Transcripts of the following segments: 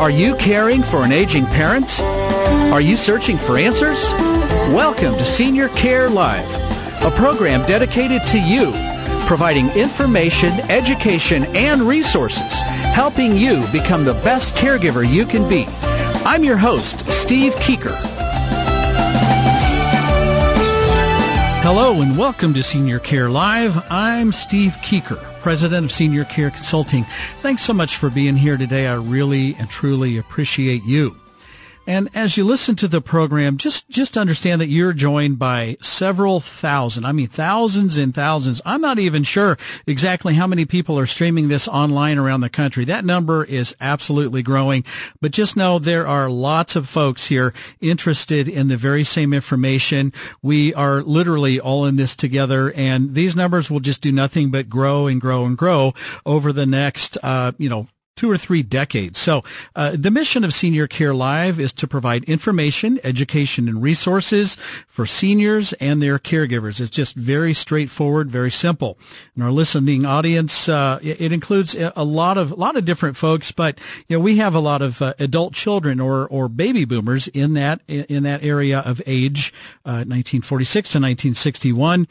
Are you caring for an aging parent? Are you searching for answers? Welcome to Senior Care Live, a program dedicated to you, providing information, education, and resources, helping you become the best caregiver you can be. I'm your host, Steve Keeker. Hello and welcome to Senior Care Live. I'm Steve Keeker, President of Senior Care Consulting. Thanks so much for being here today. I really and truly appreciate you. And as you listen to the program, just, just understand that you're joined by several thousand. I mean, thousands and thousands. I'm not even sure exactly how many people are streaming this online around the country. That number is absolutely growing, but just know there are lots of folks here interested in the very same information. We are literally all in this together and these numbers will just do nothing but grow and grow and grow over the next, uh, you know, two or three decades. So uh, the mission of Senior Care Live is to provide information, education, and resources for seniors and their caregivers. It's just very straightforward, very simple. And our listening audience, uh, it, includes a lot of a lot of different folks, but you know we have a lot of uh, adult children or or baby boomers in that in that area of age, 1946 uh, to 1961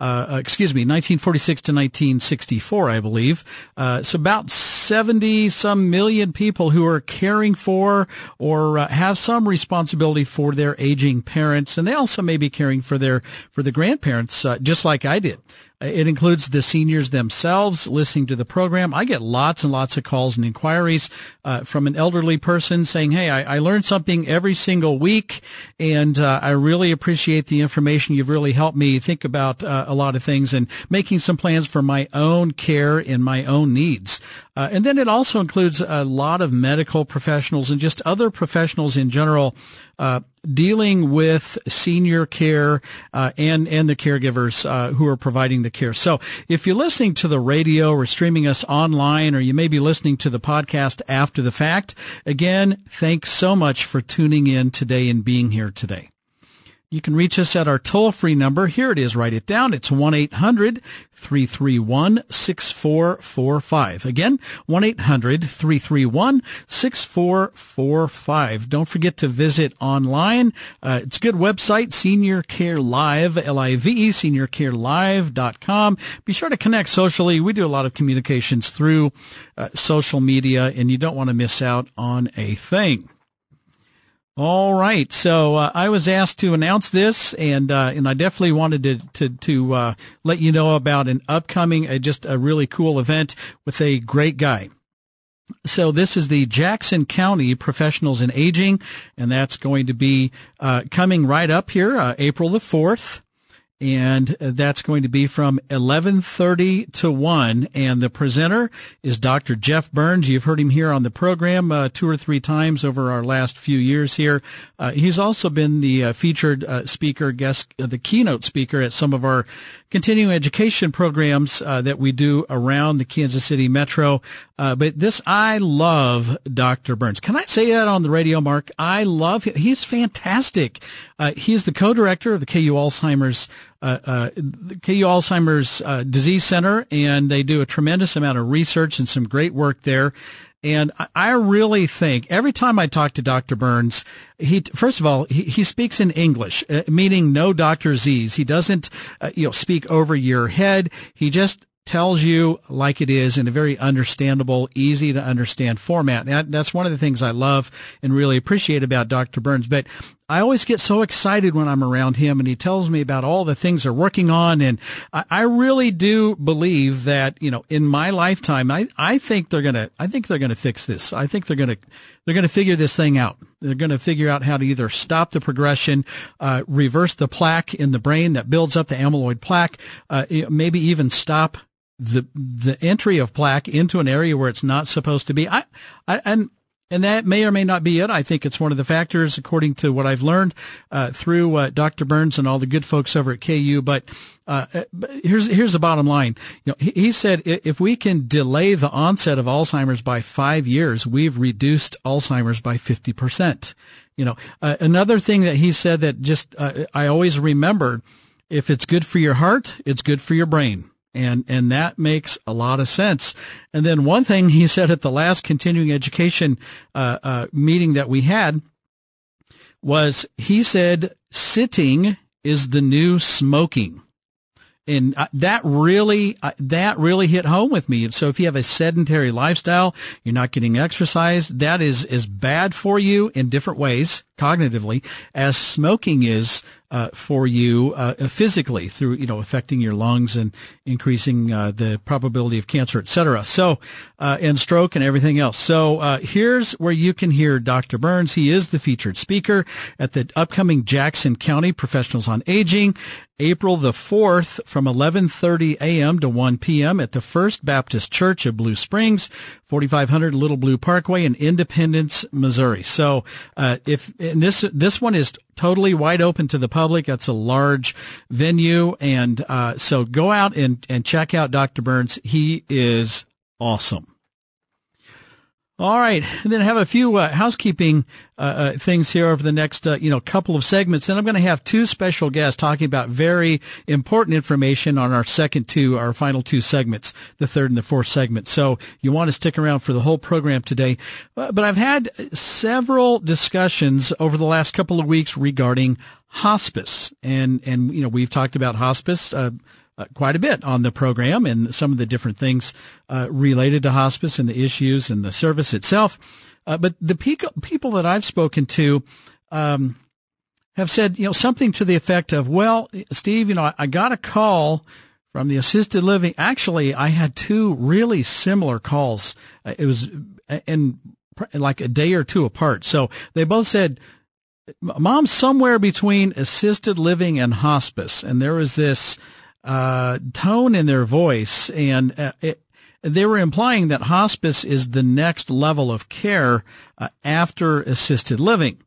uh, uh, excuse me, 1946 to 1964, I believe. Uh, it's about 70 some million people who are caring for or uh, have some responsibility for their aging parents, and they also may be caring for their for the grandparents, uh, just like I did. It includes the seniors themselves listening to the program. I get lots and lots of calls and inquiries uh, from an elderly person saying, "Hey, I, I learned something every single week, and uh, I really appreciate the information. You've really helped me think about uh, a lot of things and making some plans for my own care and my own needs." Uh, and then it also includes a lot of medical professionals and just other professionals in general uh, dealing with senior care uh, and and the caregivers uh, who are providing the care. So if you're listening to the radio or streaming us online, or you may be listening to the podcast after the fact, again, thanks so much for tuning in today and being here today. You can reach us at our toll free number. Here it is. Write it down. It's 1-800-331-6445. Again, 1-800-331-6445. Don't forget to visit online. Uh, it's a good website, Senior Care Live, L-I-V-E, seniorcarelive.com. Be sure to connect socially. We do a lot of communications through uh, social media and you don't want to miss out on a thing. All right. So uh, I was asked to announce this, and uh, and I definitely wanted to to, to uh, let you know about an upcoming, uh, just a really cool event with a great guy. So this is the Jackson County Professionals in Aging, and that's going to be uh, coming right up here, uh, April the fourth and that's going to be from 11:30 to 1 and the presenter is Dr. Jeff Burns. You've heard him here on the program uh, two or three times over our last few years here. Uh, he's also been the uh, featured uh, speaker guest uh, the keynote speaker at some of our continuing education programs uh, that we do around the Kansas City metro but this I love Dr. Burns can I say that on the radio Mark I love him he's fantastic he's the co-director of the KU Alzheimer's uh, uh, KU Alzheimer's uh, Disease Center, and they do a tremendous amount of research and some great work there. And I really think every time I talk to Dr. Burns, he, first of all, he, he speaks in English, uh, meaning no Dr. Z's. He doesn't, uh, you know, speak over your head. He just tells you like it is in a very understandable, easy to understand format. And that's one of the things I love and really appreciate about Dr. Burns. But I always get so excited when I'm around him and he tells me about all the things they're working on. And I, I really do believe that, you know, in my lifetime, I, I think they're going to, I think they're going to fix this. I think they're going to, they're going to figure this thing out. They're going to figure out how to either stop the progression, uh, reverse the plaque in the brain that builds up the amyloid plaque, uh, maybe even stop the the entry of plaque into an area where it's not supposed to be. I, I and and that may or may not be it. I think it's one of the factors, according to what I've learned uh, through uh, Dr. Burns and all the good folks over at KU. But, uh, but here's here's the bottom line. You know, he, he, said if we can delay the onset of Alzheimer's by five years, we've reduced Alzheimer's by fifty percent. You know, uh, another thing that he said that just uh, I always remembered: if it's good for your heart, it's good for your brain and and that makes a lot of sense. And then one thing he said at the last continuing education uh, uh, meeting that we had was he said sitting is the new smoking. And uh, that really, uh, that really hit home with me. So if you have a sedentary lifestyle, you're not getting exercise, that is, is bad for you in different ways cognitively as smoking is uh, for you uh, physically through you know affecting your lungs and increasing uh, the probability of cancer, etc. So uh, and stroke and everything else. So uh, here's where you can hear Dr. Burns. He is the featured speaker at the upcoming Jackson County Professionals on Aging. April the 4th from 11:30 a.m. to 1 p.m. at the First Baptist Church of Blue Springs, 4500 Little Blue Parkway in Independence, Missouri. So, uh, if this this one is totally wide open to the public. That's a large venue, and uh, so go out and and check out Dr. Burns. He is awesome. All right, and then I have a few uh, housekeeping uh, uh, things here over the next uh, you know couple of segments, and I'm going to have two special guests talking about very important information on our second two, our final two segments, the third and the fourth segment. So you want to stick around for the whole program today. Uh, but I've had several discussions over the last couple of weeks regarding hospice, and and you know we've talked about hospice. Uh, uh, quite a bit on the program and some of the different things uh, related to hospice and the issues and the service itself. Uh, but the pe- people that I've spoken to um, have said, you know, something to the effect of, "Well, Steve, you know, I, I got a call." From the assisted living, actually, I had two really similar calls. Uh, it was in like a day or two apart. So they both said, mom's somewhere between assisted living and hospice. And there was this, uh, tone in their voice, and uh, it, they were implying that hospice is the next level of care uh, after assisted living.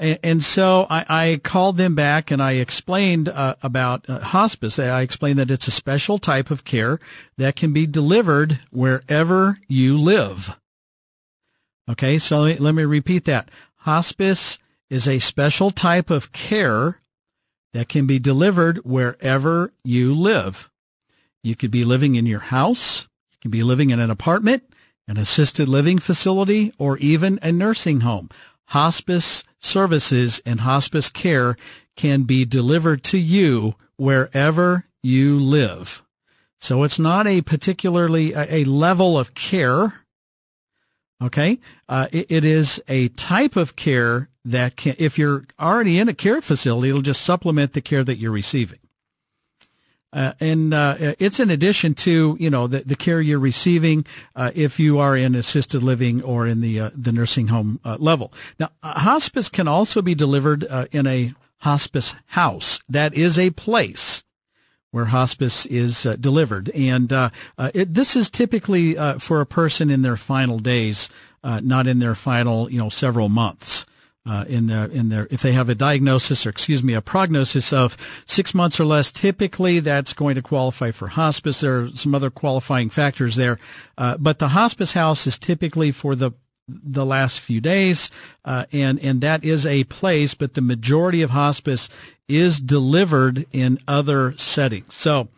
And, so I, I, called them back and I explained uh, about uh, hospice. I explained that it's a special type of care that can be delivered wherever you live. Okay, so let me repeat that. Hospice is a special type of care that can be delivered wherever you live. You could be living in your house. You can be living in an apartment, an assisted living facility, or even a nursing home. Hospice services and hospice care can be delivered to you wherever you live. So it's not a particularly a, level of care. Okay. Uh, it, it is a type of care that can, if you're already in a care facility, it'll just supplement the care that you're receiving. Uh, and uh, it's in addition to you know the, the care you're receiving uh, if you are in assisted living or in the uh, the nursing home uh, level. Now, hospice can also be delivered uh, in a hospice house. That is a place where hospice is uh, delivered, and uh, uh, it, this is typically for a person in their final days, not in their final you know several months uh, in their in their if they have a diagnosis or excuse me a prognosis of six months or less, typically that's going to qualify for hospice. There are some other qualifying factors there, uh, but the hospice house is typically for the the last few days, uh, and and that is a place, but the majority of hospice is delivered in other settings. So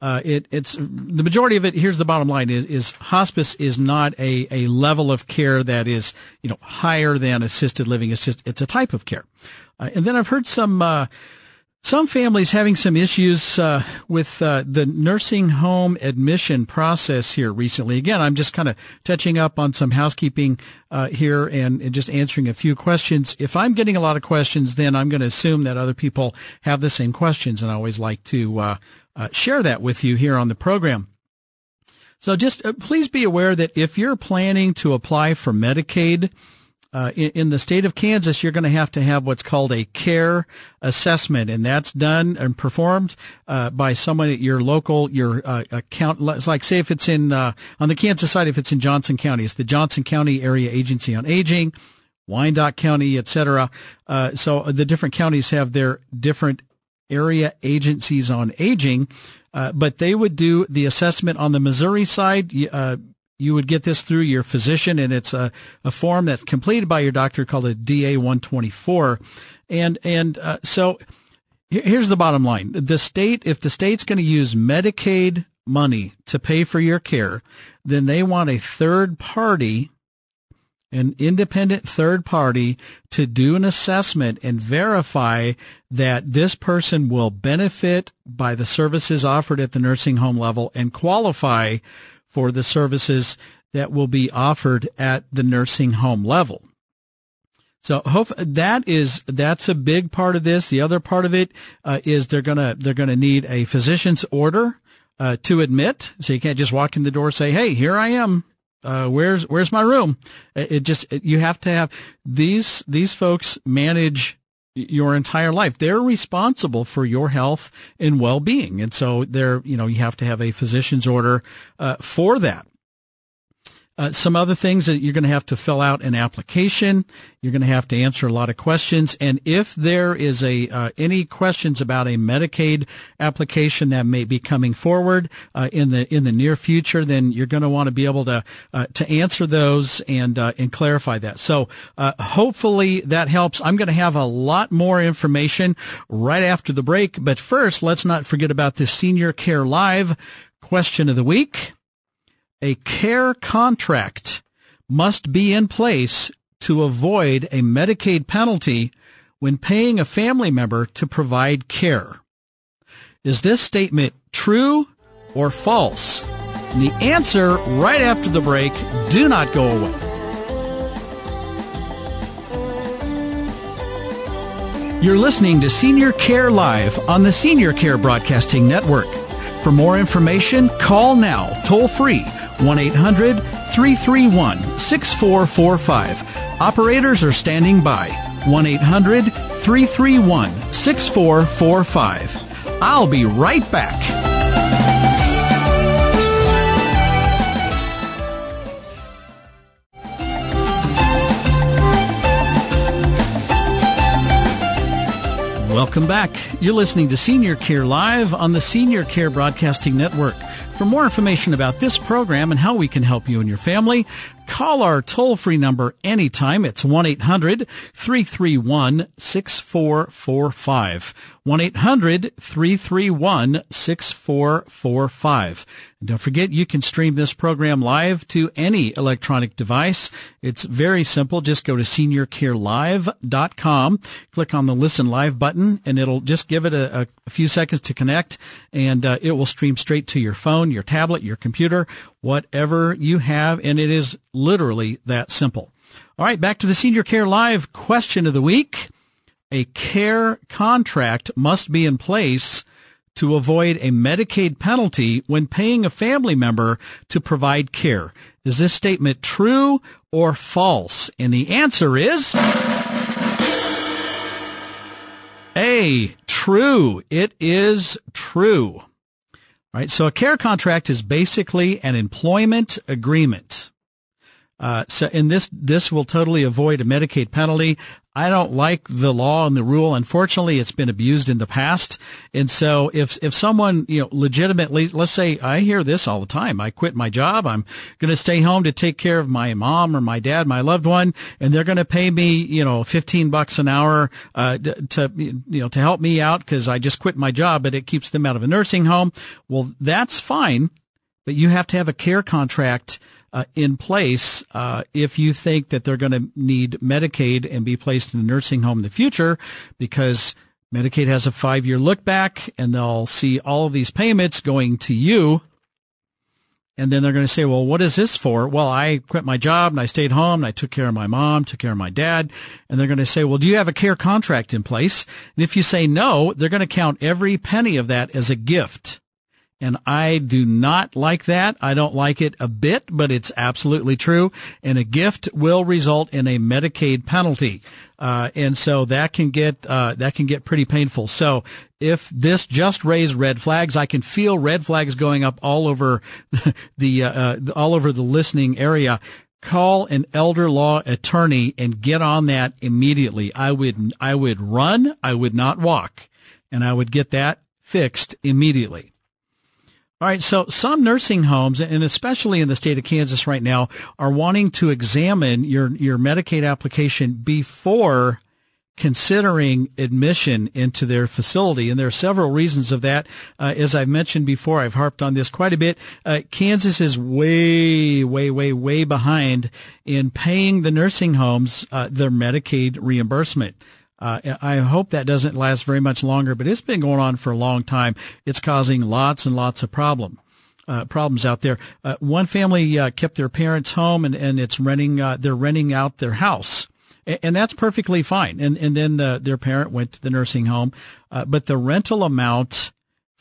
uh, it, it's the majority of it. Here's the bottom line: is, is hospice is not a, a level of care that is you know higher than assisted living. It's just it's a type of care. Uh, and then I've heard some uh, some families having some issues uh, with uh, the nursing home admission process here recently. Again, I'm just kind of touching up on some housekeeping uh, here and, and, just answering a few questions. If I'm getting a lot of questions, then I'm going to assume that other people have the same questions, and I always like to uh, uh, share that with you here on the program. So just uh, please be aware that if you're planning to apply for Medicaid, uh, in, in, the state of Kansas, you're going to have to have what's called a care assessment, and that's done and performed uh, by someone at your local your uh, account. Like say if it's in uh, on the Kansas side, if it's in Johnson County, it's the Johnson County Area Agency on Aging, Wyandotte County, etc. Uh, so the different counties have their different area agencies on aging. Uh, but they would do the assessment on the Missouri side. Uh, you would get this through your physician, and it's a, a form that's completed by your doctor called a DA 124. And and uh, so here's the bottom line: the state, if the state's going to use Medicaid money to pay for your care, then they want a third party an independent third party to do an assessment and verify that this person will benefit by the services offered at the nursing home level and qualify for the services that will be offered at the nursing home level. So hope that is that's a big part of this. The other part of it uh, is they're gonna they're gonna need a physician's order uh, to admit. So you can't just walk in the door and say, "Hey, here I am uh, where's where's my room? It, just it, you have to have these these folks manage your entire life. They're responsible for your health and well being, and so they're you know you have to have a physician's order uh, for that. Uh, some other things that you're going to have to fill out an application. You're going to have to answer a lot of questions. And if there is a uh, any questions about a Medicaid application that may be coming forward uh, in the in the near future, then you're going to want to be able to uh, to answer those and uh, and clarify that. So uh, hopefully that helps. I'm going to have a lot more information right after the break. But first, let's not forget about this Senior Care Live question of the week a care contract must be in place to avoid a Medicaid penalty when paying a family member to provide care. Is this statement true or false? And the answer right after the break. Do not go away. You're listening to Senior Care Live on the Senior Care Broadcasting Network. For more information, call now, toll free 1 800 331 6445. Operators are standing by. 1 800 331 6445. I'll be right back. Welcome back. You're listening to Senior Care Live on the Senior Care Broadcasting Network. For more information about this program and how we can help you and your family, call our toll free number anytime. It's 1-800-331-6445. 1-800-331-6445. And don't forget, you can stream this program live to any electronic device. It's very simple. Just go to seniorcarelive.com, click on the listen live button, and it'll just give it a, a few seconds to connect, and uh, it will stream straight to your phone, your tablet, your computer, whatever you have, and it is literally that simple. All right, back to the Senior Care Live question of the week. A care contract must be in place to avoid a Medicaid penalty when paying a family member to provide care. Is this statement true or false? And the answer is A. True. It is true. All right. So a care contract is basically an employment agreement. Uh, so, and this this will totally avoid a Medicaid penalty. I don't like the law and the rule. Unfortunately, it's been abused in the past. And so if, if someone, you know, legitimately, let's say I hear this all the time. I quit my job. I'm going to stay home to take care of my mom or my dad, my loved one, and they're going to pay me, you know, 15 bucks an hour, uh, to, you know, to help me out because I just quit my job, but it keeps them out of a nursing home. Well, that's fine, but you have to have a care contract uh, in place uh, if you think that they're going to need Medicaid and be placed in a nursing home in the future because Medicaid has a five year look back and they'll see all of these payments going to you. And then they're going to say, well, what is this for? Well, I quit my job and I stayed home and I took care of my mom, took care of my dad. And they're going to say, well, do you have a care contract in place? And if you say no, they're going to count every penny of that as a gift And I do not like that. I don't like it a bit, but it's absolutely true. And a gift will result in a Medicaid penalty. Uh, and so that can get, uh, that can get pretty painful. So if this just raised red flags, I can feel red flags going up all over the, uh, uh, all over the listening area call an elder law attorney and get on that immediately. I would, I would run. I would not walk and I would get that fixed immediately. All right. So some nursing homes, and especially in the state of Kansas right now, are wanting to examine your, your Medicaid application before considering admission into their facility. And there are several reasons of that. Uh, as I've mentioned before, I've harped on this quite a bit. Uh, Kansas is way, way, way, way behind in paying the nursing homes uh, their Medicaid reimbursement. Uh, I hope that doesn't last very much longer, but it's been going on for a long time. It's causing lots and lots of problem. Uh, problems out there. Uh, one family uh, kept their parents home, and, and it's renting. Uh, they're renting out their house, and, and that's perfectly fine. And and then the, their parent went to the nursing home, uh, but the rental amount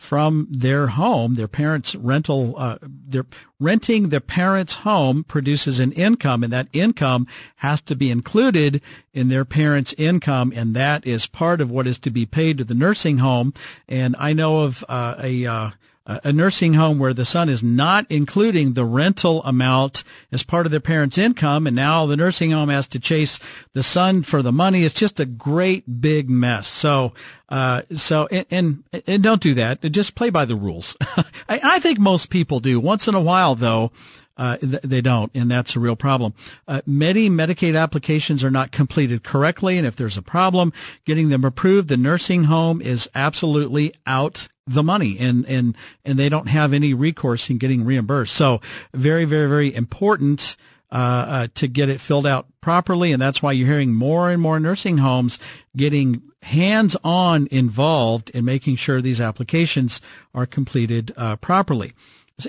from their home, their parents' rental, uh, they're renting their parents' home produces an income, and that income has to be included in their parents' income, and that is part of what is to be paid to the nursing home. And I know of uh, a uh, a nursing home where the son is not including the rental amount as part of their parents' income, and now the nursing home has to chase the son for the money. It's just a great big mess. So, uh, so, and, and, and, don't do that. Just play by the rules. I, I think most people do. Once in a while, though, uh, they don't, and that's a real problem. Uh, many Medicaid applications are not completed correctly, and if there's a problem getting them approved, the nursing home is absolutely out the money and, and, and they don't have any recourse in getting reimbursed. So very, very, very important. Uh, uh, to get it filled out properly. And that's why you're hearing more and more nursing homes getting hands on involved in making sure these applications are completed uh, properly.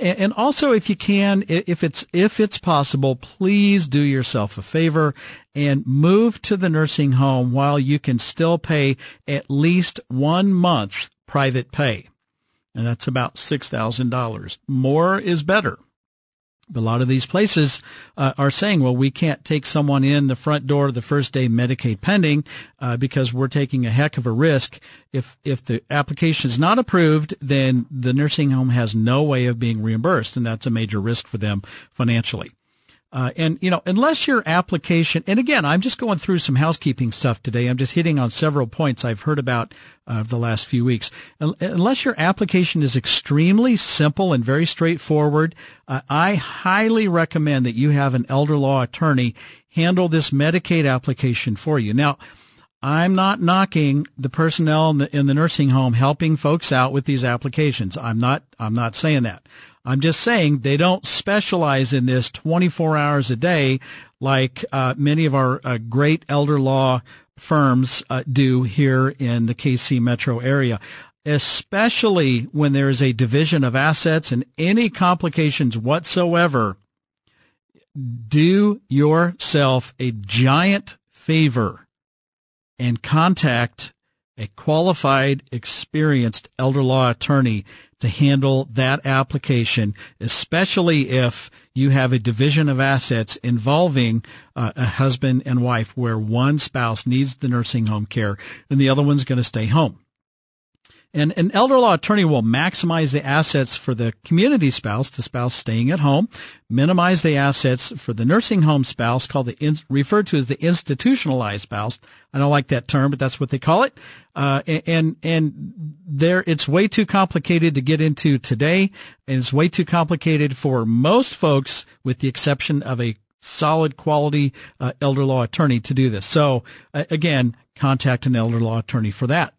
And also, if you can, if it's, if it's possible, please do yourself a favor and move to the nursing home while you can still pay at least one month private pay. And that's about $6,000. More is better. A lot of these places uh, are saying, well, we can't take someone in the front door the first day Medicaid pending uh, because we're taking a heck of a risk. If if the application is not approved, then the nursing home has no way of being reimbursed, and that's a major risk for them financially. Uh, and you know, unless your application, and again, I'm just going through some housekeeping stuff today. I'm just hitting on several points I've heard about uh, the last few weeks. Unless your application is extremely simple and very straightforward, uh, I highly recommend that you have an elder law attorney handle this Medicaid application for you. Now, I'm not knocking the personnel in the, in the nursing home helping folks out with these applications. I'm not, I'm not saying that. I'm just saying they don't specialize in this 24 hours a day like uh, many of our uh, great elder law firms uh, do here in the KC metro area. Especially when there is a division of assets and any complications whatsoever, do yourself a giant favor and contact a qualified, experienced elder law attorney to handle that application, especially if you have a division of assets involving uh, a husband and wife where one spouse needs the nursing home care and the other one's going to stay home. And an elder law attorney will maximize the assets for the community spouse, the spouse staying at home, minimize the assets for the nursing home spouse, called the referred to as the institutionalized spouse. I don't like that term, but that's what they call it. Uh, and and there, it's way too complicated to get into today, and it's way too complicated for most folks, with the exception of a solid quality uh, elder law attorney to do this. So uh, again, contact an elder law attorney for that.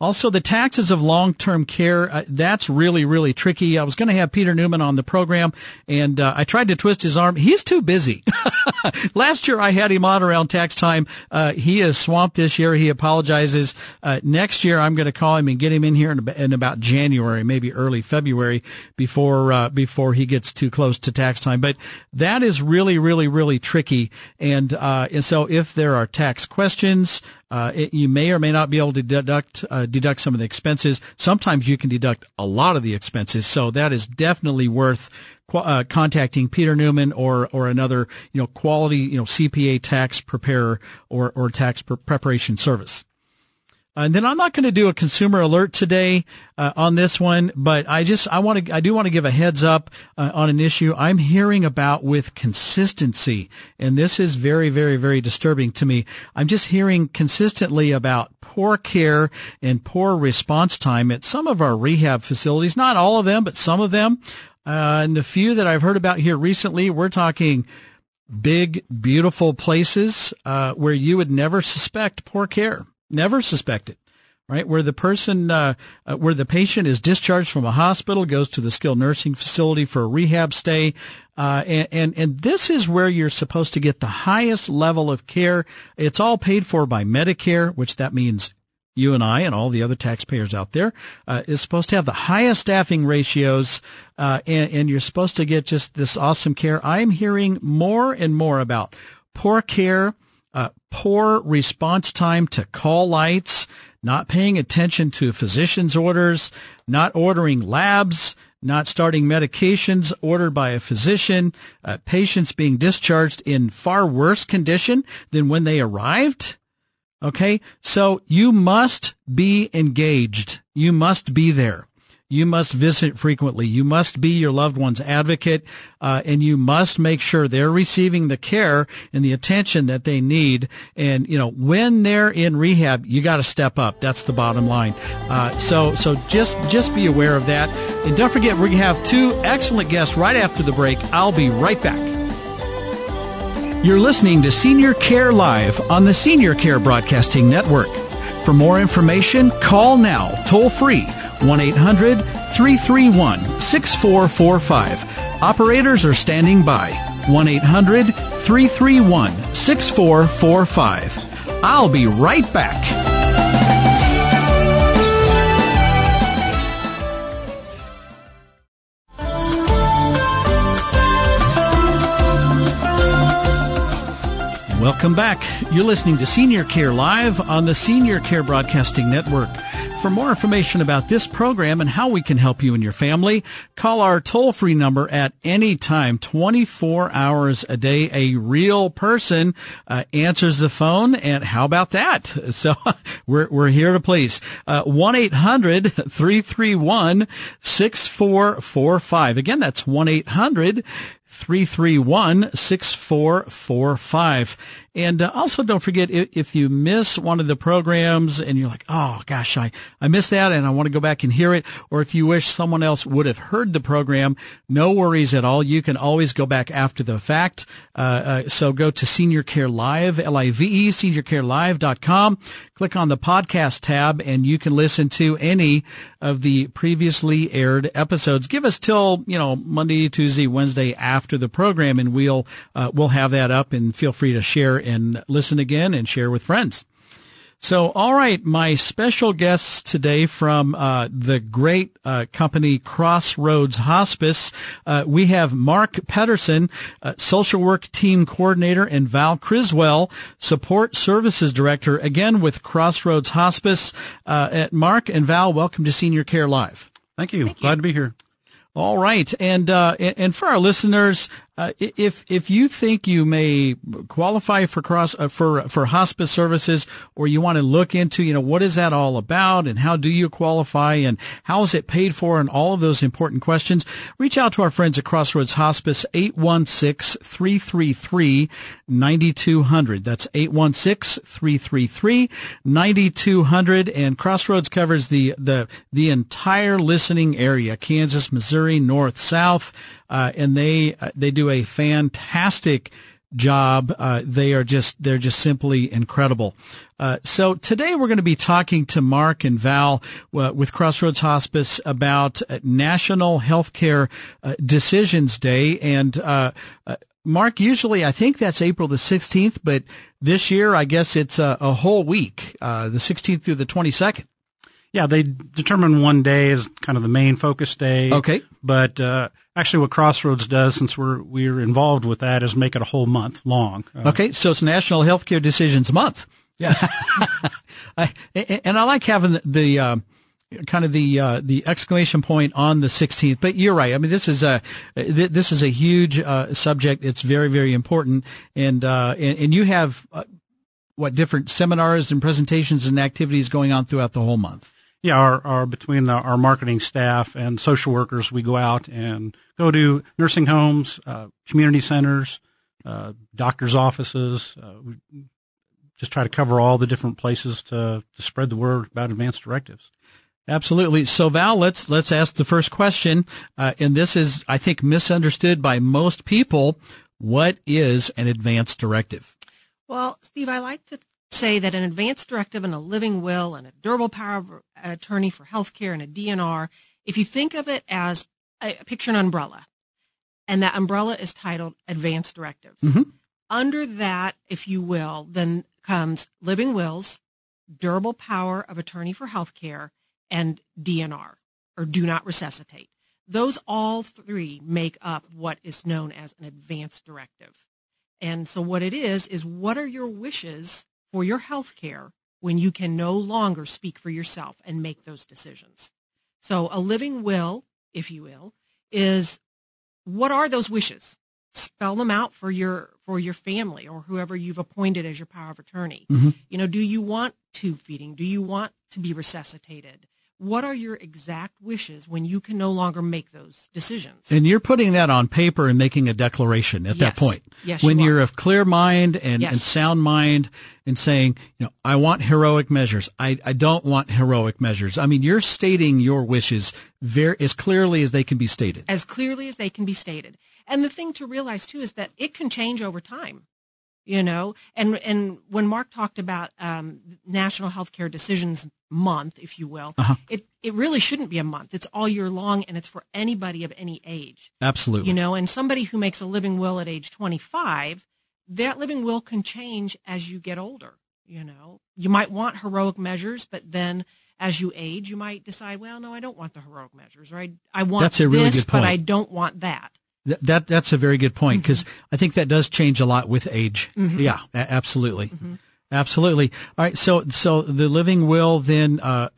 Also, the taxes of long-term care, uh, that's really, really tricky. I was going to have Peter Newman on the program and uh, I tried to twist his arm. He's too busy. Last year I had him on around tax time. Uh, he is swamped this year. He apologizes. Uh, next year I'm going to call him and get him in here in, in about January, maybe early February before, uh, before he gets too close to tax time. But that is really, really, really tricky. And, uh, and so if there are tax questions, Uh, it, you may or may not be able to deduct uh, deduct some of the expenses. Sometimes you can deduct a lot of the expenses, so that is definitely worth uh, contacting Peter Newman or or another you know quality you know CPA tax preparer or or tax pre- preparation service. And then I'm not going to do a consumer alert today uh, on this one, but I just I want to I do want to give a heads up uh, on an issue I'm hearing about with consistency, and this is very very very disturbing to me. I'm just hearing consistently about poor care and poor response time at some of our rehab facilities. Not all of them, but some of them. Uh, and the few that I've heard about here recently, we're talking big, beautiful places uh, where you would never suspect poor care. Never suspect it, right? Where the person, uh, uh, where the patient is discharged from a hospital, goes to the skilled nursing facility for a rehab stay, uh, and, and and this is where you're supposed to get the highest level of care. It's all paid for by Medicare, which that means you and I and all the other taxpayers out there uh, is supposed to have the highest staffing ratios, uh, and, and, you're supposed to get just this awesome care. I'm hearing more and more about poor care uh, poor response time to call lights, not paying attention to physician's orders, not ordering labs, not starting medications ordered by a physician, uh, patients being discharged in far worse condition than when they arrived. Okay. So you must be engaged. You must be there. You must visit frequently. You must be your loved one's advocate, uh, and you must make sure they're receiving the care and the attention that they need. And you know, when they're in rehab, you got to step up. That's the bottom line. Uh, so, so just just be aware of that, and don't forget we have two excellent guests right after the break. I'll be right back. You're listening to Senior Care Live on the Senior Care Broadcasting Network. For more information, call now, toll free 1 800 331 6445. Operators are standing by. 1 800 331 6445. I'll be right back. Welcome back. You're listening to Senior Care Live on the Senior Care Broadcasting Network. For more information about this program and how we can help you and your family, call our toll free number at any time, 24 hours a day. A real person uh, answers the phone. And how about that? So we're, we're here to please. Uh, 1-800-331-6445. Again, that's 1-800 331 6445. And uh, also don't forget if you miss one of the programs and you're like, oh gosh, I, I missed that and I want to go back and hear it. Or if you wish someone else would have heard the program, no worries at all. You can always go back after the fact. Uh, uh, so go to Senior Care Live, L-I-V-E, seniorcarelive.com. Click on the podcast tab and you can listen to any of the previously aired episodes. Give us till, you know, Monday, Tuesday, Wednesday after the program and we'll, uh, we'll have that up and feel free to share and listen again and share with friends. So, all right, my special guests today from uh, the great uh, company Crossroads Hospice. Uh, we have Mark Pedersen, uh, social work team coordinator, and Val Criswell, support services director, again with Crossroads Hospice. Uh, at Mark and Val, welcome to Senior Care Live. Thank you. Thank Glad to be here. All right, and uh, and for our listeners, uh, if if you think you may qualify for cross uh, for for hospice services, or you want to look into, you know, what is that all about, and how do you qualify, and how is it paid for, and all of those important questions, reach out to our friends at Crossroads Hospice 816-333-9200. That's 816-333-9200, and Crossroads covers the the the entire listening area: Kansas, Missouri, North, South uh, and they uh, they do a fantastic job. Uh, they are just they're just simply incredible. Uh, so today we're going to be talking to Mark and Val uh, with Crossroads Hospice about National Healthcare uh, Decisions Day and. Mark, usually I think that's April the 16th, but this year I guess it's a, a whole week, the 16th through the 22nd. Yeah, they determine one day as kind of the main focus day. Okay. But uh, actually, what Crossroads does, since we're we're involved with that, is make it a whole month long. Uh, okay, so it's National Healthcare Decisions Month. Yes. I, and I like having the, the uh, kind of the uh, the exclamation point on the 16th. But you're right. I mean, this is a this is a huge uh, subject. It's very very important, and uh, and, and, you have uh, what different seminars and presentations and activities going on throughout the whole month. Yeah, our, our between the, our marketing staff and social workers, we go out and go to nursing homes, uh, community centers, uh, doctors' offices. we just try to cover all the different places to, to spread the word about advanced directives. Absolutely. So Val, let's let's ask the first question, uh, and this is, I think, misunderstood by most people. What is an advance directive? Well, Steve, I like to say that an advance directive and a living will and a durable power of attorney for healthcare and a DNR, if you think of it as a picture an umbrella, and that umbrella is titled advance directives. Mm-hmm. Under that, if you will, then comes living wills, durable power of attorney for healthcare, and DNR or do not resuscitate. Those all three make up what is known as an advance directive. And so what it is, is what are your wishes for your health care when you can no longer speak for yourself and make those decisions? So a living will, if you will, is what are those wishes? Spell them out for your for your family or whoever you've appointed as your power of attorney. Mm-hmm. You know, do you want tube feeding? Do you want to be resuscitated? What are your exact wishes when you can no longer make those decisions? And you're putting that on paper and making a declaration at yes. that point. Yes, when you are of clear mind and, yes. and, sound mind and saying, you know, I want heroic measures. I, I don't want heroic measures. I mean, you're stating your wishes very as clearly as they can be stated. As clearly as they can be stated. And the thing to realize too is that it can change over time you know and and when mark talked about um, national healthcare decisions month if you will uh-huh. it it really shouldn't be a month it's all year long and it's for anybody of any age absolutely you know and somebody who makes a living will at age 25 that living will can change as you get older you know you might want heroic measures but then as you age you might decide well no i don't want the heroic measures or i, I want That's a really this good point. but i don't want that that that's a very good point because mm-hmm. I think that does change a lot with age. Mm-hmm. Yeah, a- absolutely. Mm-hmm. Absolutely. All right. So, so the living will then uh,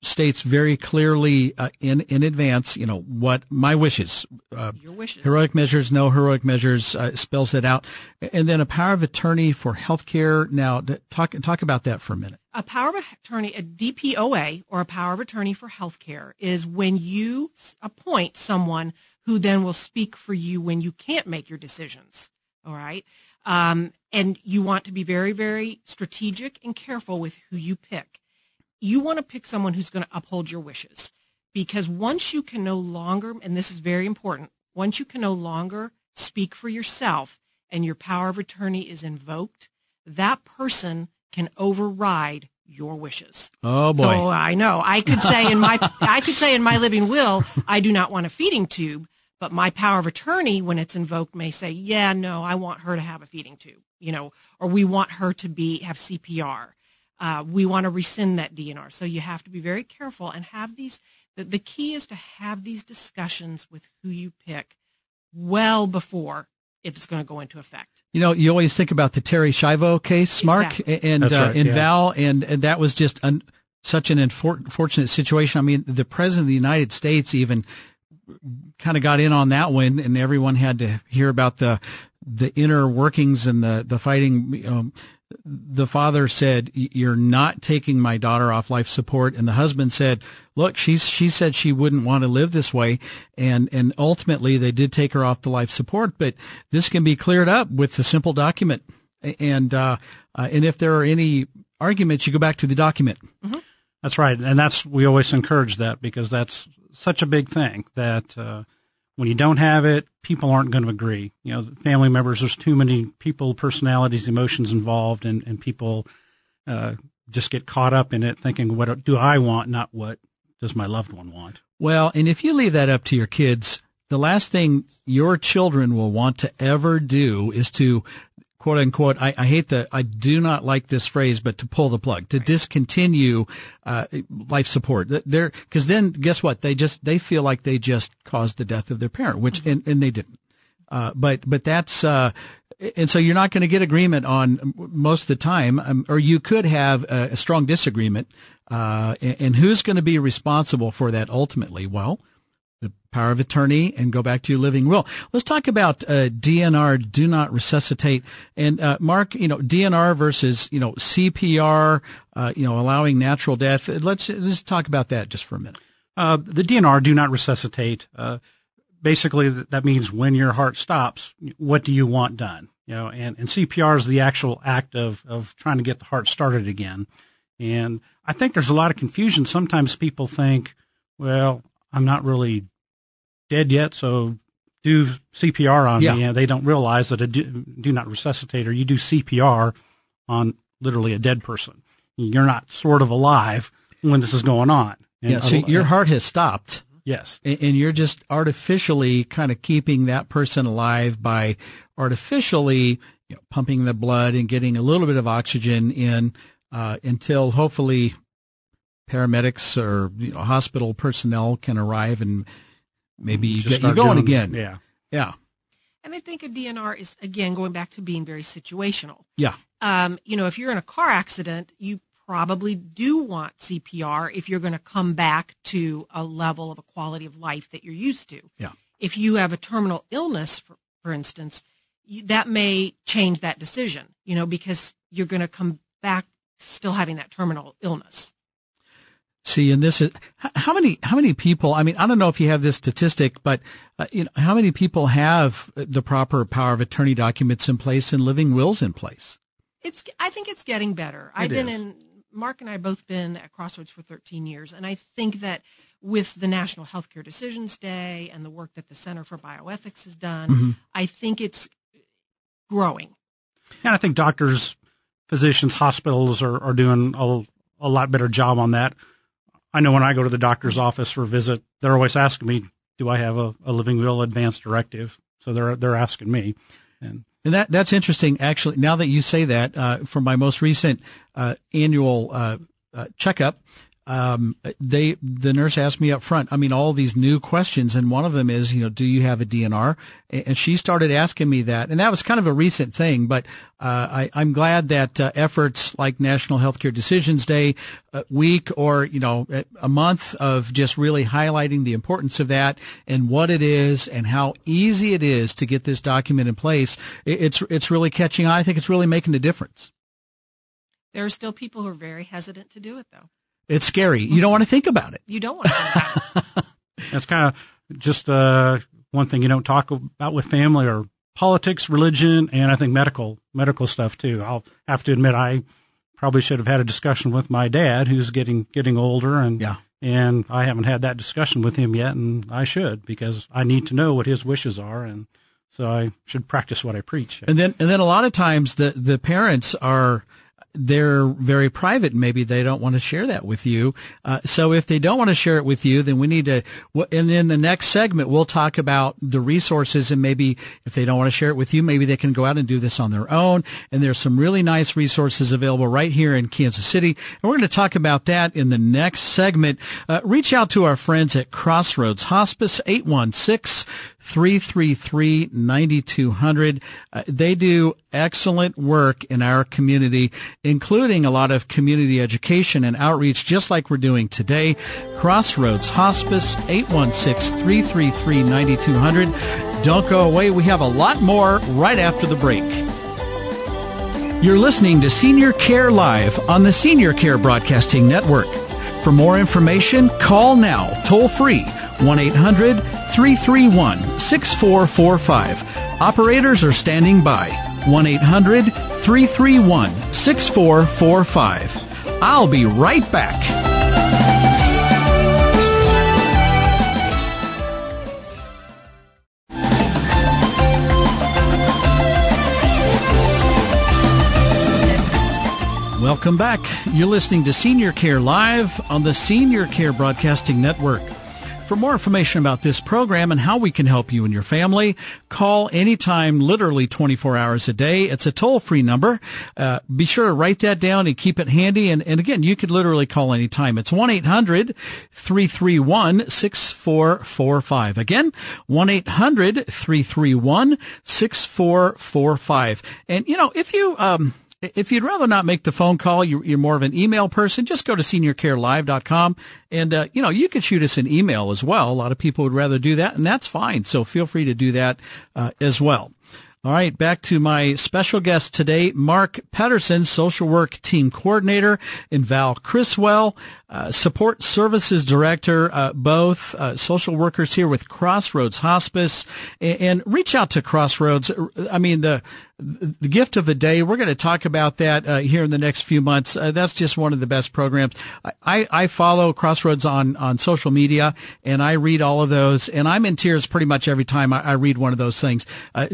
states very clearly uh, in in advance, you know, what my wishes. Uh, Your wishes. Heroic measures, no heroic measures, uh, spells it out, and then a power of attorney for health care. Now, talk talk about that for a minute. A power of attorney, a DPOA, or a power of attorney for health care, is when you appoint someone who then will speak for you when you can't make your decisions. All right. Um, and you want to be very, very strategic and careful with who you pick. You want to pick someone who's going to uphold your wishes because once you can no longer, and this is very important, once you can no longer speak for yourself and your power of attorney is invoked, that person can override your wishes. Oh boy. So I know I could say in my I could say in my living will I do not want a feeding tube, but my power of attorney, when it's invoked, may say, yeah, no, I want her to have a feeding tube, you know, or we want her to be, have CPR. Uh, we want to rescind that DNR. So you have to be very careful and have these, the, the key is to have these discussions with who you pick well before it's going to go into effect. You know, you always think about the Terri Schiavo case, Mark, exactly. and, uh, right, and yeah. Val, and, and that was just un, such an unfortunate situation. I mean, the president of the United States even kind of got in on that one, and everyone had to hear about the the inner workings and the the fighting. Um, the father said, "You're not taking my daughter off life support," and the husband said, "Look, she's she said she wouldn't want to live this way," and and ultimately they did take her off the life support. But this can be cleared up with the simple document, and uh, uh, and if there are any arguments, you go back to the document. Mm-hmm. That's right, and that's we always encourage that because that's such a big thing that uh, when you don't have it, people aren't going to agree. You know, family members, there's too many people, personalities, emotions involved, and, and people uh, just get caught up in it thinking, what do I want, not what does my loved one want? Well, and if you leave that up to your kids, the last thing your children will want to ever do is to quote unquote, I, I, hate the, I do not like this phrase, but to pull the plug, to discontinue, uh, life support. They're, cause then guess what? They just, they feel like they just caused the death of their parent, which, mm-hmm. and, and they didn't. Uh, but, but that's, uh, and so you're not going to get agreement on most of the time, um, or you could have a, a strong disagreement. Uh, and, and, who's going to be responsible for that ultimately? Well, the power of attorney and go back to your living will. Let's talk about uh, DNR, do not resuscitate. And uh, Mark, you know, DNR versus you know CPR, uh, you know, allowing natural death. Let's let's talk about that just for a minute. Uh, the DNR, do not resuscitate. Uh, basically, that means when your heart stops, what do you want done? You know, and, and CPR is the actual act of of trying to get the heart started again. And I think there's a lot of confusion. Sometimes people think, well, I'm not really dead yet, so do CPR on yeah. me. And they don't realize that a do, do not resuscitate or you do CPR on literally a dead person. You're not sort of alive when this is going on. And yeah, so your heart has stopped. Yes. And you're just artificially kind of keeping that person alive by artificially you know, pumping the blood and getting a little bit of oxygen in uh, until hopefully paramedics or you know, hospital personnel can arrive and maybe you get you going again. Yeah. Yeah. And I think a DNR is again going back to being very situational. Yeah. Um, you know, if you're in a car accident, you probably do want CPR if you're going to come back to a level of a quality of life that you're used to. Yeah. If you have a terminal illness, for, for instance, you, that may change that decision, you know, because you're going to come back still having that terminal illness. See, and this is how many how many people? I mean, I don't know if you have this statistic, but uh, you know, how many people have the proper power of attorney documents in place and living wills in place? It's. I think it's getting better. It I've been is. in. Mark and I both been at Crossroads for 13 years, and I think that with the National Healthcare Decisions Day and the work that the Center for Bioethics has done, Mm-hmm. I think it's growing. And I think doctors, physicians, hospitals are, are doing a, a lot better job on that. I know when I go to the doctor's office for a visit, they're always asking me, do I have a, a living will advance directive? So they're, they're asking me. And And that that's interesting. Actually, now that you say that, uh, from my most recent uh, annual uh, uh, checkup, um, they the nurse asked me up front. I mean, all these new questions, and one of them is, you know, do you have a DNR? And she started asking me that, and that was kind of a recent thing. But uh, I, I'm glad that uh, efforts like National Healthcare Decisions Day uh, week, or you know, a month of just really highlighting the importance of that and what it is and how easy it is to get this document in place. It, it's it's really catching on. I think it's really making a difference. There are still people who are very hesitant to do it, though. It's scary. You don't want to think about it. You don't want to think about it. that's kind of just uh, one thing you don't talk about with family or politics, religion, and I think medical medical stuff too. I'll have to admit I probably should have had a discussion with my dad, who's getting getting older, and Yeah. and I haven't had that discussion with him yet, and I should because I need to know what his wishes are, and so I should practice what I preach. And then, and then a lot of times the, the parents are, they're very private maybe they don't want to share that with you. Uh, so if they don't want to share it with you, then we need to, and in the next segment, we'll talk about the resources and maybe if they don't want to share it with you, maybe they can go out and do this on their own. And there's some really nice resources available right here in Kansas City. And we're going to talk about that in the next segment. Uh, reach out to our friends at Crossroads Hospice, 816 333 9200. Uh, They do excellent work in our community, including a lot of community education and outreach, just like we're doing today. Crossroads Hospice, 816-333-9200. Don't go away. We have a lot more right after the break. You're listening to Senior Care Live on the Senior Care Broadcasting Network. For more information, call now, toll free, 1 800 331 6445. Operators are standing by, 1 800 331 6445. I'll be right back. Welcome back. You're listening to Senior Care Live on the Senior Care Broadcasting Network. For more information about this program and how we can help you and your family, call anytime, literally 24 hours a day. It's a toll free number. Uh, be sure to write that down and keep it handy. And, and again, you could literally call anytime. It's 1-800-331-6445. Again, 1-800-331-6445. And, you know, if you, um, if you'd rather not make the phone call, you're, more of an email person, just go to seniorcarelive.com and, uh, you know, you could shoot us an email as well. A lot of people would rather do that and that's fine. So feel free to do that, uh, as well. All right, back to my special guest today, Mark Pedersen, social work team coordinator, and Val Criswell, uh, support services director, uh, both uh, social workers here with Crossroads Hospice, and, and, reach out to Crossroads. I mean, the the gift of a day. We're going to talk about that uh, here in the next few months. Uh, that's just one of the best programs. I, I follow Crossroads on on social media, and I read all of those, and I'm in tears pretty much every time I, I read one of those things.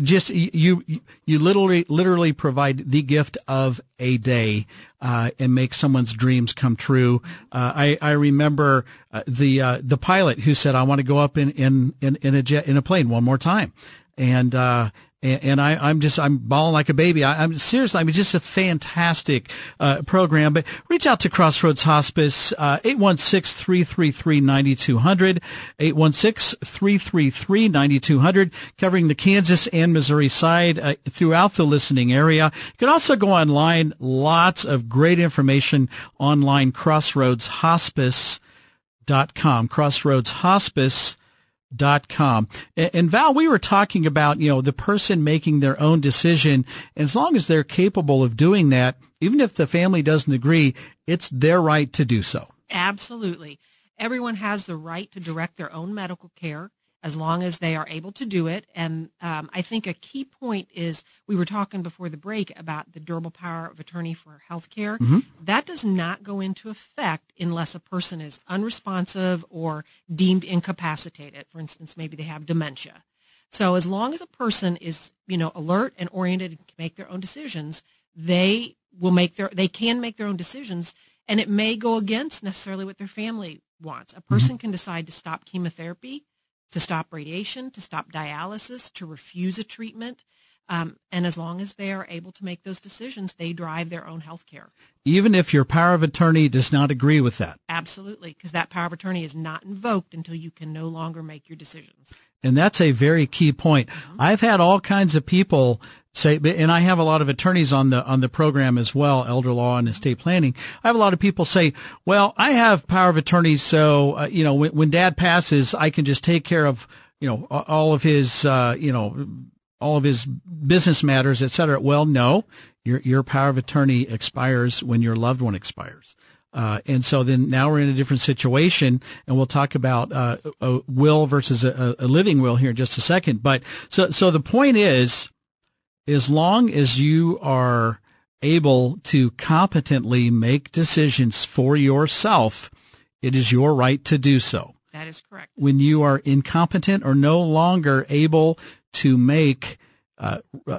Just you you literally literally provide the gift of a day uh, and make someone's dreams come true. Uh, I, I remember uh, the uh, the pilot who said, "I want to go up in in in, in a jet in a plane one more time," and uh, and, I, am just I'm bawling like a baby. I, am seriously, I mean, just a fantastic uh, program. But reach out to Crossroads Hospice, uh, 816-333-9200, 816-333-9200, covering the Kansas and Missouri side uh, throughout the listening area. You can also go online. Lots of great information online. Crossroads Hospice. Dot com, Crossroads Hospice dot com. And Val, we were talking about, you know, the person making their own decision. As long as they're capable of doing that, even if the family doesn't agree, it's their right to do so. Absolutely. Everyone has the right to direct their own medical care as long as they are able to do it. And um, I think a key point is we were talking before the break about the durable power of attorney for healthcare. Mm-hmm. That does not go into effect unless a person is unresponsive or deemed incapacitated. For instance, maybe they have dementia. So as long as a person is, you know, alert and oriented and can make their own decisions, they will make their they can make their own decisions and it may go against necessarily what their family wants. A person mm-hmm. can decide to stop chemotherapy to stop radiation, to stop dialysis, to refuse a treatment. Um, and as long as they are able to make those decisions, they drive their own health care. Even if your power of attorney does not agree with that. Absolutely, because that power of attorney is not invoked until you can no longer make your decisions. And that's a very key point. Mm-hmm. I've had all kinds of people say, and I have a lot of attorneys on the, on the program as well, elder law and estate planning. I have a lot of people say, well, I have power of attorney. So, uh, you know, when, when dad passes, I can just take care of, you know, all of his, uh, you know, all of his business matters, et cetera. Well, no, your, your power of attorney expires when your loved one expires. Uh, and so then now we're in a different situation, and we'll talk about uh, a will versus a, a, living will here in just a second. But so so the point is, as long as you are able to competently make decisions for yourself, it is your right to do so. That is correct. When you are incompetent or no longer able to make uh, uh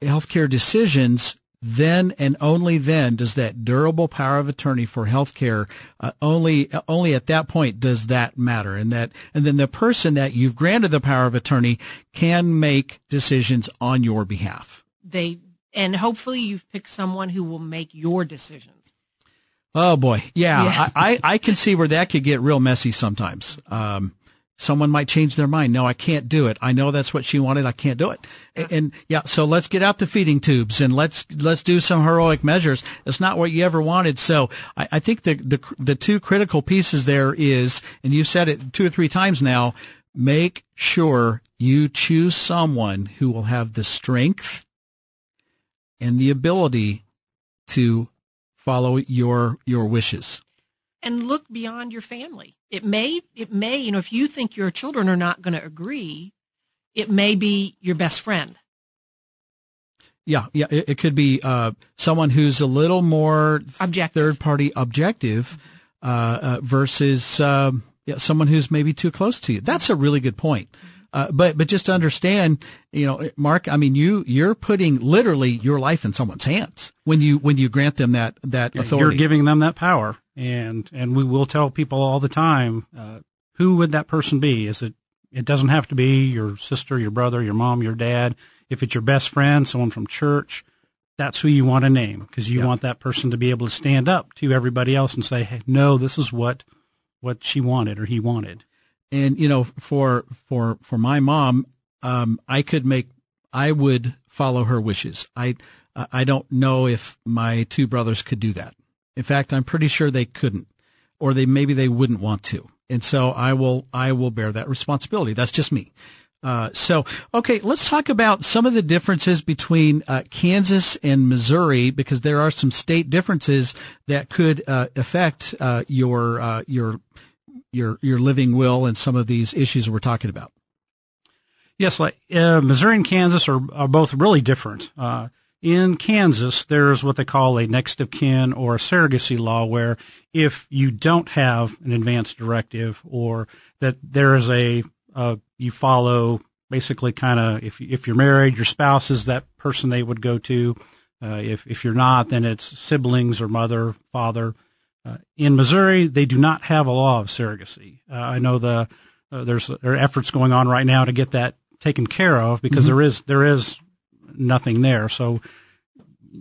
healthcare decisions, then and only then does that durable power of attorney for healthcare uh, only only at that point does that matter. And that and then the person that you've granted the power of attorney can make decisions on your behalf. They and hopefully you've picked someone who will make your decisions. Oh boy. Yeah, yeah. I, I, I can see where that could get real messy sometimes. Um, someone might change their mind. No, I can't do it. I know that's what she wanted. I can't do it. Yeah. And yeah, so let's get out the feeding tubes and let's, let's do some heroic measures. It's not what you ever wanted. So I, I think the, the, the two critical pieces there is, and you've said it two or three times now, make sure you choose someone who will have the strength and the ability to follow your, your wishes and look beyond your family. It may, it may, you know, if you think your children are not going to agree, it may be your best friend. Yeah, yeah, it, it could be uh, someone who's a little more objective. third party objective uh, uh, versus um, yeah, someone who's maybe too close to you. That's a really good point. Uh, but but just understand, you know, Mark. I mean, you you're putting literally your life in someone's hands when you when you grant them that that authority. You're giving them that power and and we will tell people all the time uh, who would that person be? Is it, it doesn't have to be your sister, your brother, your mom, your dad. If it's your best friend, someone from church, that's who you want to name because you want that person to be able to stand up to everybody else and say, hey, no, this is what, what she wanted or he wanted. And, you know, for, for, for my mom, um, I could make, I would follow her wishes. I, I don't know if my two brothers could do that. In fact, I'm pretty sure they couldn't, or they maybe they wouldn't want to. And so I will I will bear that responsibility. That's just me. Uh, so, okay, let's talk about some of the differences between uh, Kansas and Missouri because there are some state differences that could uh, affect uh, your uh, your your your living will and some of these issues we're talking about. Yes, like uh, Missouri and Kansas are, are both really different. In Kansas, there's what they call a next of kin or a surrogacy law where if you don't have an advance directive or that there is a, uh, you follow basically kind of, if, if you're married, your spouse is that person they would go to. Uh, if, if you're not, then it's siblings or mother, father. Uh, in Missouri, they do not have a law of surrogacy. Uh, I know the, uh, there's, there are efforts going on right now to get that taken care of because mm-hmm. there is, there is nothing there. So,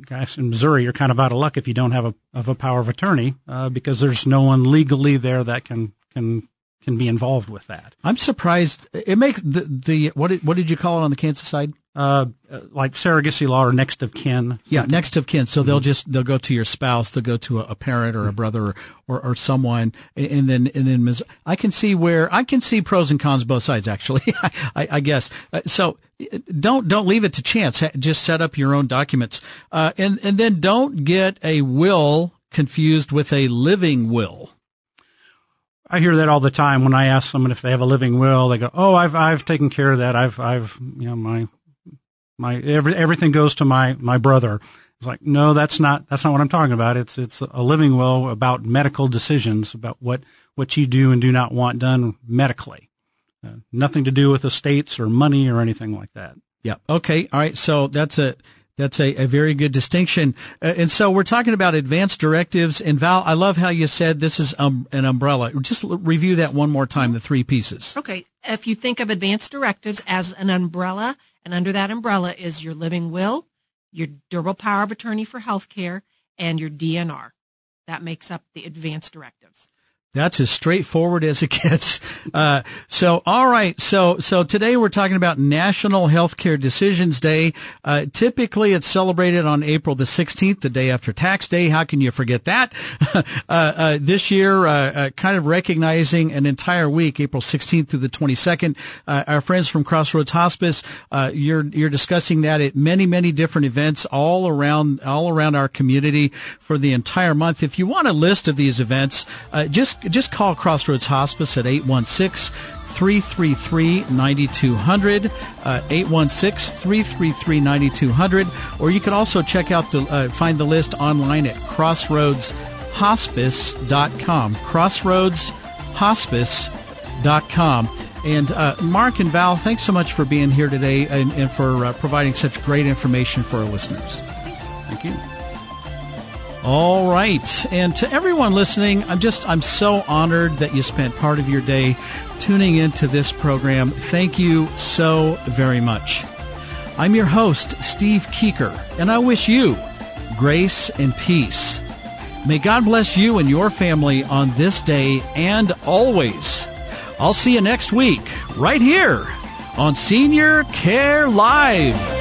guys in Missouri, you're kind of out of luck if you don't have a of a power of attorney uh, because there's no one legally there that can can can be involved with that. I'm surprised. It makes the the what did, what did you call it on the Kansas side? Uh, like surrogacy law or next of kin. Something. Yeah, next of kin. So mm-hmm. they'll just they'll go to your spouse, they'll go to a, a parent or a brother or, or, or someone, and then and then I can see where I can see pros and cons both sides. Actually, I, I, guess uh, so. Don't don't leave it to chance. Just set up your own documents, uh, and and then don't get a will confused with a living will. I hear that all the time when I ask someone if they have a living will. They go, "Oh, I've I've taken care of that. I've I've you know my my every, everything goes to my my brother. It's like no, that's not that's not what I'm talking about. It's it's a living will about medical decisions about what what you do and do not want done medically. Uh, nothing to do with estates or money or anything like that. Yeah. Okay. All right. So that's a that's a, a very good distinction. Uh, and so we're talking about advanced directives. And Val, I love how you said this is um, an umbrella. Just review that one more time, the three pieces. Okay. If you think of advanced directives as an umbrella, and under that umbrella is your living will, your durable power of attorney for health care, and your DNR. That makes up the advanced directives. That's as straightforward as it gets. Uh, so, all right. So, so today we're talking about National Healthcare Decisions Day. Uh, typically it's celebrated on April the 16th, the day after tax day. How can you forget that? uh, uh this year, uh, uh, kind of recognizing an entire week, April 16th through the 22nd. our friends from Crossroads Hospice, you're, you're discussing that at many, many different events all around, all around our community for the entire month. If you want a list of these events, just just call Crossroads Hospice at 816 333 9200, uh, 816 333 9200, or you can also check out the, uh, find the list online at crossroadshospice.com. Crossroadshospice.com. And uh, Mark and Val, thanks so much for being here today and, and for uh, providing such great information for our listeners. Thank you. All right. And to everyone listening, I'm just, I'm so honored that you spent part of your day tuning into this program. Thank you so very much. I'm your host, Steve Keeker, and I wish you grace and peace. May God bless you and your family on this day and always. I'll see you next week, right here on Senior Care Live.